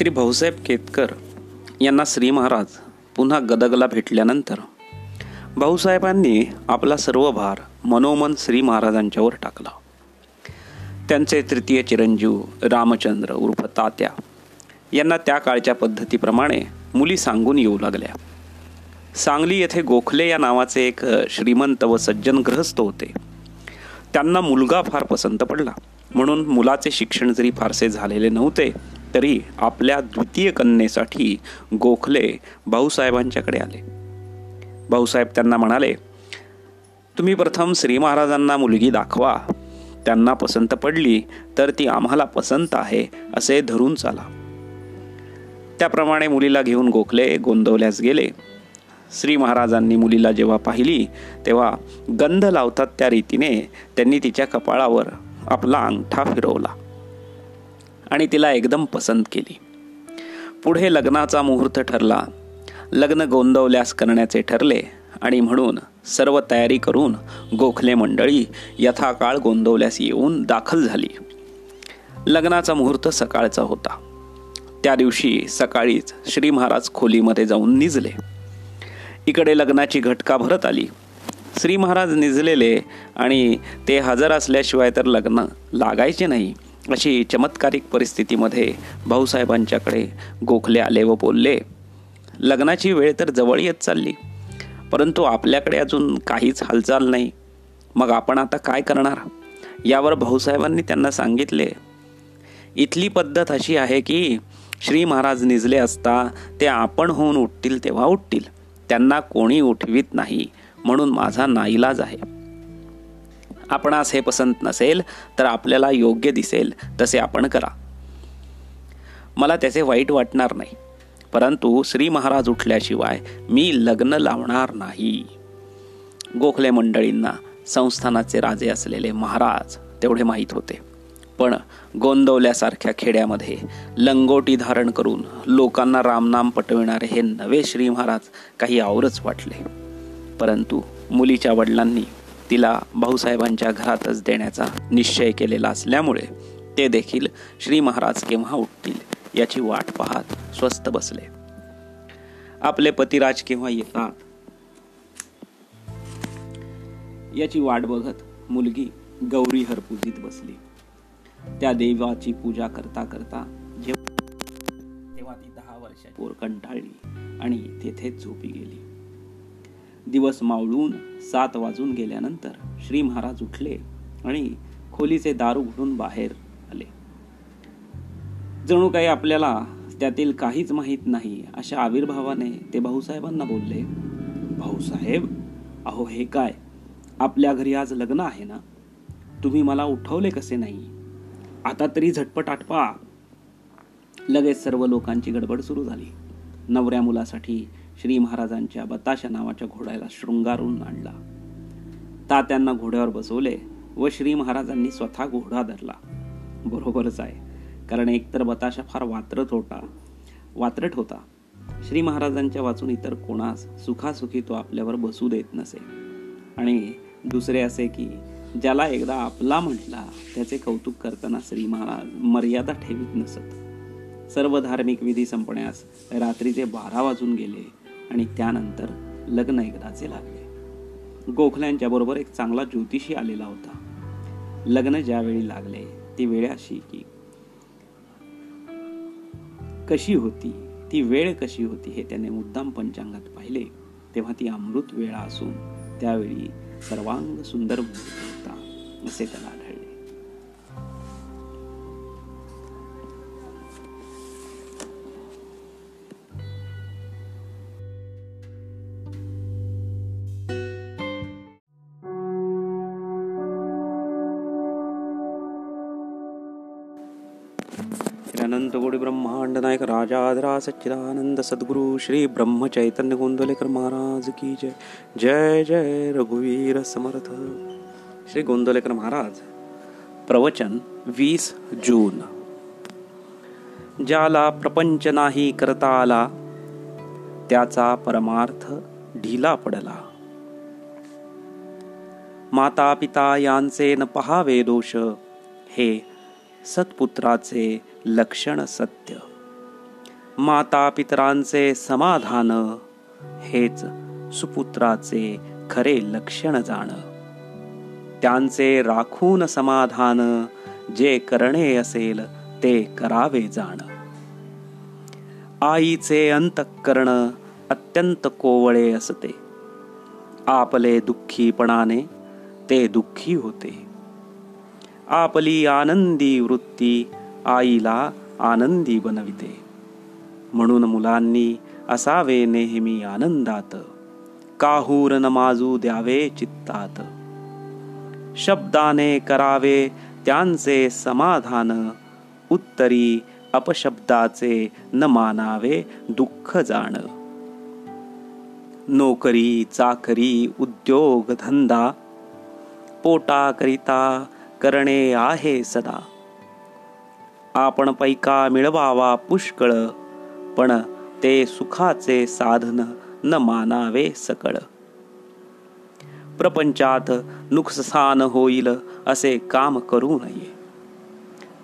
श्री भाऊसाहेब केतकर यांना श्री महाराज पुन्हा गदगला भेटल्यानंतर भाऊसाहेबांनी आपला सर्व भार मनोमन श्री महाराजांच्यावर टाकला. त्यांचे तृतीय चिरंजीव रामचंद्र उर्फ तात्या यांना त्या काळच्या पद्धतीप्रमाणे मुली सांगून येऊ लागल्या. सांगली येथे गोखले या नावाचे एक श्रीमंत व सज्जन ग्रहस्थ होते. त्यांना मुलगा फार पसंत पडला. म्हणून मुलाचे शिक्षण जरी फारसे झालेले नव्हते तरी आपल्या द्वितीय कन्येसाठी गोखले भाऊसाहेबांच्याकडे आले. भाऊसाहेब त्यांना म्हणाले तुम्ही प्रथम श्री महाराजांना मुलगी दाखवा. त्यांना पसंत पडली तर ती आम्हाला पसंत आहे असे धरून चाला. त्याप्रमाणे मुलीला घेऊन गोखले गोंदवल्यास गेले. श्री महाराजांनी मुलीला जेव्हा पाहिली तेव्हा गंध लावतात त्या रीतीने त्यांनी तिच्या कपाळावर आपला अंगठा फिरवला. आणि तिला एकदम पसंत केली. पुढे लग्नाचा मुहूर्त ठरला. लग्न गोंदवल्यास करण्याचे ठरले आणि म्हणून सर्व तयारी करून गोखले मंडळी यथाकाळ गोंदवल्यास येऊन दाखल झाली. लग्नाचा मुहूर्त सकाळचा होता. त्या दिवशी सकाळीच श्री महाराज खोलीमध्ये जाऊन निजले. इकडे लग्नाची घटका भरत आली. श्री महाराज निजलेले आणि ते हजर असल्याशिवाय तर लग्न लागायचे नाही. अशी चमत्कारिक परिस्थितीमध्ये भाऊसाहेबांच्याकडे गोखले आले व बोलले लग्नाची वेळ तर जवळ येत चालली परंतु आपल्याकडे अजून काहीच हालचाल नाही. मग आपण आता काय करणार? यावर भाऊसाहेबांनी त्यांना सांगितले इथली पद्धत अशी आहे की श्री महाराज निजले असता ते आपण होऊन उठतील तेव्हा उठतील. त्यांना कोणी उठवीत नाही म्हणून माझा नाईलाज आहे. आपणास हे पसंत नसेल तर आपल्याला योग्य दिसेल तसे आपण करा. मला त्याचे वाईट वाटणार नाही परंतु श्री महाराज उठल्याशिवाय मी लग्न लावणार नाही. गोखले मंडळींना संस्थानाचे राजे असलेले महाराज तेवढे माहीत होते पण गोंदवल्यासारख्या खेड्यामध्ये लंगोटी धारण करून लोकांना रामनाम पटविणारे हे नवे श्री महाराज काही आवरच वाटले. परंतु मुलीच्या वडिलांनी तिला भाऊसाहेबांच्या घरातच देण्याचा निश्चय केलेला असल्यामुळे ते देखील श्री महाराज केव्हा उठतील याची वाट पाहत स्वस्त बसले. आपले पतिराज केव्हा येतात? याची वाट बघत मुलगी गौरी हरपूजीत बसली. त्या देवाची पूजा करता करता तेव्हा ती दहा वर्षाची कंटाळली आणि तेथेच झोपी गेली. दिवस मावळून सात वाजून गेल्यानंतर श्री महाराज उठले आणि खोलीचे दार उघडून बाहेर आले. जणू काही आपल्याला त्यातील काहीच माहीत नाही अशा आविर्भावाने ते भाऊसाहेबांना बोलले भाऊसाहेब अहो हे काय? आपल्या घरी आज लग्न आहे ना? तुम्ही मला उठवले कसे नाही? आता तरी झटपट आटपा. लगेच सर्व लोकांची गडबड सुरू झाली. नवऱ्या मुलासाठी श्री महाराजांच्या बताशा नावाच्या घोड्याला शृंगारून आणला. तात्यांना घोड्यावर बसवले व श्री महाराजांनी स्वतः घोडा धरला. बरोबरच आहे कारण एकतर बताशा फार वात्रट होता वात्रट होता. श्री महाराजांच्या वाचून इतर कोणास सुखासुखी तो आपल्यावर बसू देत नसे. आणि दुसरे असे की ज्याला एकदा आपला म्हटला त्याचे कौतुक करताना श्री महाराज मर्यादा ठेवीत नसत. सर्व धार्मिक विधी संपण्यास रात्रीचे बारा वाजून गेले. आणि त्यानंतर लग्न एकदाचे लागले. गोखल्यांच्या बरोबर एक चांगला ज्योतिषी आलेला होता. लग्न ज्यावेळी लागले ती वेळ अशी की कशी होती ती वेळ कशी होती हे त्याने मुद्दाम पंचांगात पाहिले. तेव्हा ती अमृत वेळा असून त्यावेळी सर्वांग सुंदर होता असे त्याला आढळले. अनंतगुडी ब्रह्मांड नायक राजाधरा सच्चिदानंद सद्गुरू श्री ब्रह्मचैतन्य गोंदलेकर महाराज की जय. जय जय रघुवीर समर्थ. श्री गोंदलेकर महाराज प्रवचन वीस जून. ज्याला प्रपंच नाही करता आला त्याचा परमार्थ ढिला पडला. माता पिता यांचे न पहावे दोष हे सत्पुत्राचे लक्षण सत्य. माता पितरांचे समाधान हेच सुपुत्राचे खरे लक्षण जाण. त्यांचे राखून समाधान जे करणे असेल ते करावे जाण. आईचे अंतःकरण अत्यंत कोवळे असते. आपले दुःखीपणाने ते दुःखी होते. आपली आनंदी वृत्ती आईला आनंदी बनविते म्हणून मुलांनी असावे नेहमी आनंदात काहूर नमाजू द्यावे चित्तात शब्दाने करावे त्यांचे समाधान उत्तरी अपशब्दाचे न मानावे दुःख जाण नोकरी चाकरी उद्योग धंदा पोटाकरिता करणे आहे सदा. आपण पैका मिळवावा पुष्कळ पण ते सुखाचे साधन न मानावे सकळ. प्रपंचात नुकसान होईल असे काम करू नये.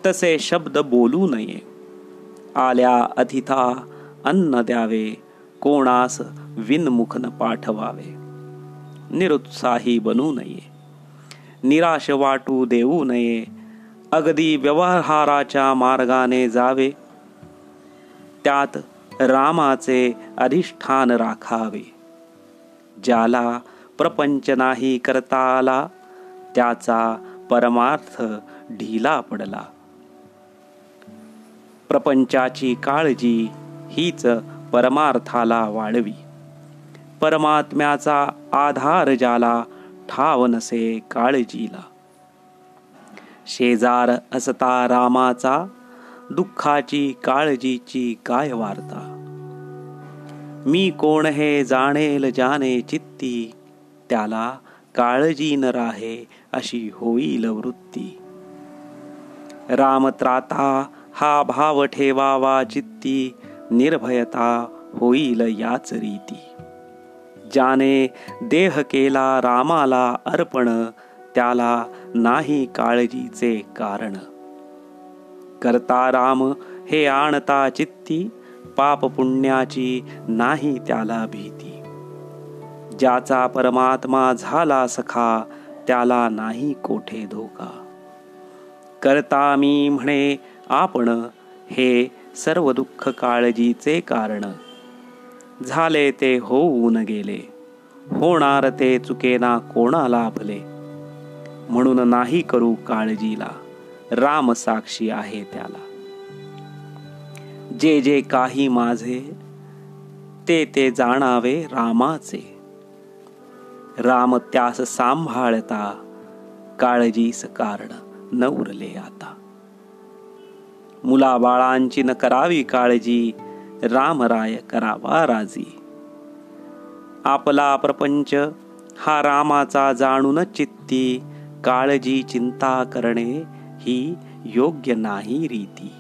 तसे शब्द बोलू नये. आल्या अतिथा अन्न द्यावे कोणास विनमुख न पाठवावे. निरुत्साही बनू नये. निराश वाटू देऊ नये. अगदी व्यवहाराच्या मार्गाने जावे. त्यात रामाचे अधिष्ठान राखावे. ज्याला प्रपंच नाही करता आला त्याचा परमार्थ ढिला पडला. प्रपंचाची काळजी हीच परमार्थाला वाढवी. परमात्म्याचा आधार ज्याला ठाव नसे काळजीला. शेजार असता रामाचा दुःखाची काळजीची काय वार्ता? मी कोण हे जाणेल जाणे चित्ती? त्याला काळजी न राहे अशी होईल वृत्ती. रामत्राता हा भाव ठेवावा चित्ती निर्भयता होईल याच रीती. ज्याने देह केला रामाला अर्पण त्याला नाही काळजीचे कारण. करता राम हे आणता चित्ती पाप पुण्याची नाही त्याला भीती. ज्याचा परमात्मा झाला सखा त्याला नाही कोठे धोका. करता मी म्हणे आपण हे सर्व दुःख काळजीचे कारण. झाले ते होऊन गेले. होणार ते चुकेना कोणाला भले? म्हणून नाही करू काळजीला. राम साक्षी आहे त्याला. जे जे काही माझे ते ते जाणावे रामाचे. राम त्यास सांभाळता काळजीस कारण न उरले आता. मुलाबाळांची न करावी काळजी रामराय करावा राजी. आपला प्रपंच हा रामाचा जाणून चित्ती काळजी चिंता करणे ही योग्य नाही रीती.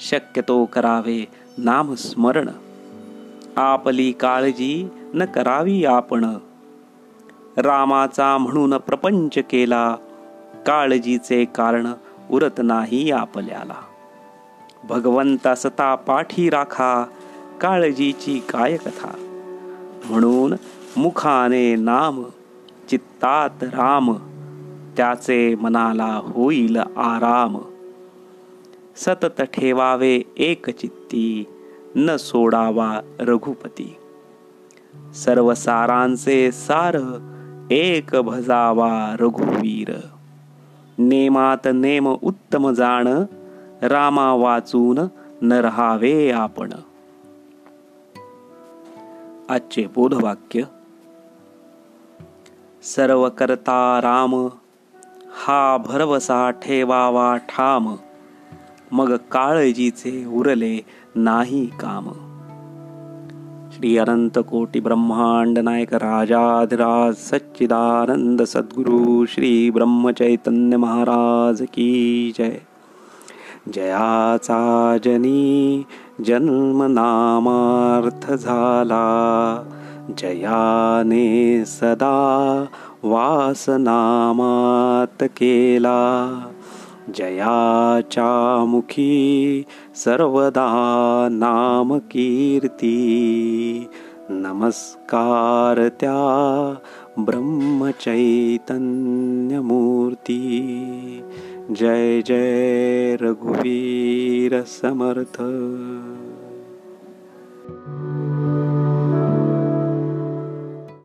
शक्यतो करावे नामस्मरण. आपली काळजी न करावी आपण. रामाचा म्हणून प्रपंच केला काळजीचे कारण उरत नाही आपल्याला. भगवंता सता पाठी राखा काळजीची काय कथा म्हणून मुखाने नाम चित्तात राम त्याचे मनाला होईल आराम. सतत ठेवावे एक चित्ती न सोडावा रघुपती. सर्व सारांचे सार एक भजावा रघुवीर. नेमात नेम उत्तम जाण रामा वाचून न रहावे आपण. आजचे बोधवाक्य सर्व करता राम हा भरवसा ठेवावा ठाम मग काळजीचे उरले नाही काम. श्री अनंत कोटी ब्रह्मांड नायक राजाधिराज सच्चिदानंद सद्गुरु श्री ब्रह्मचैतन्य महाराज की जय. जयाचा जनी जन्म नामार्थ झाला जयाने सदा वासनामात केला। जयाच्या मुखी सर्वदा नाम कीर्ती नमस्कार त्या ब्रह्मचैतन्यमूर्ति। जय जय रघुवीरसमर्थ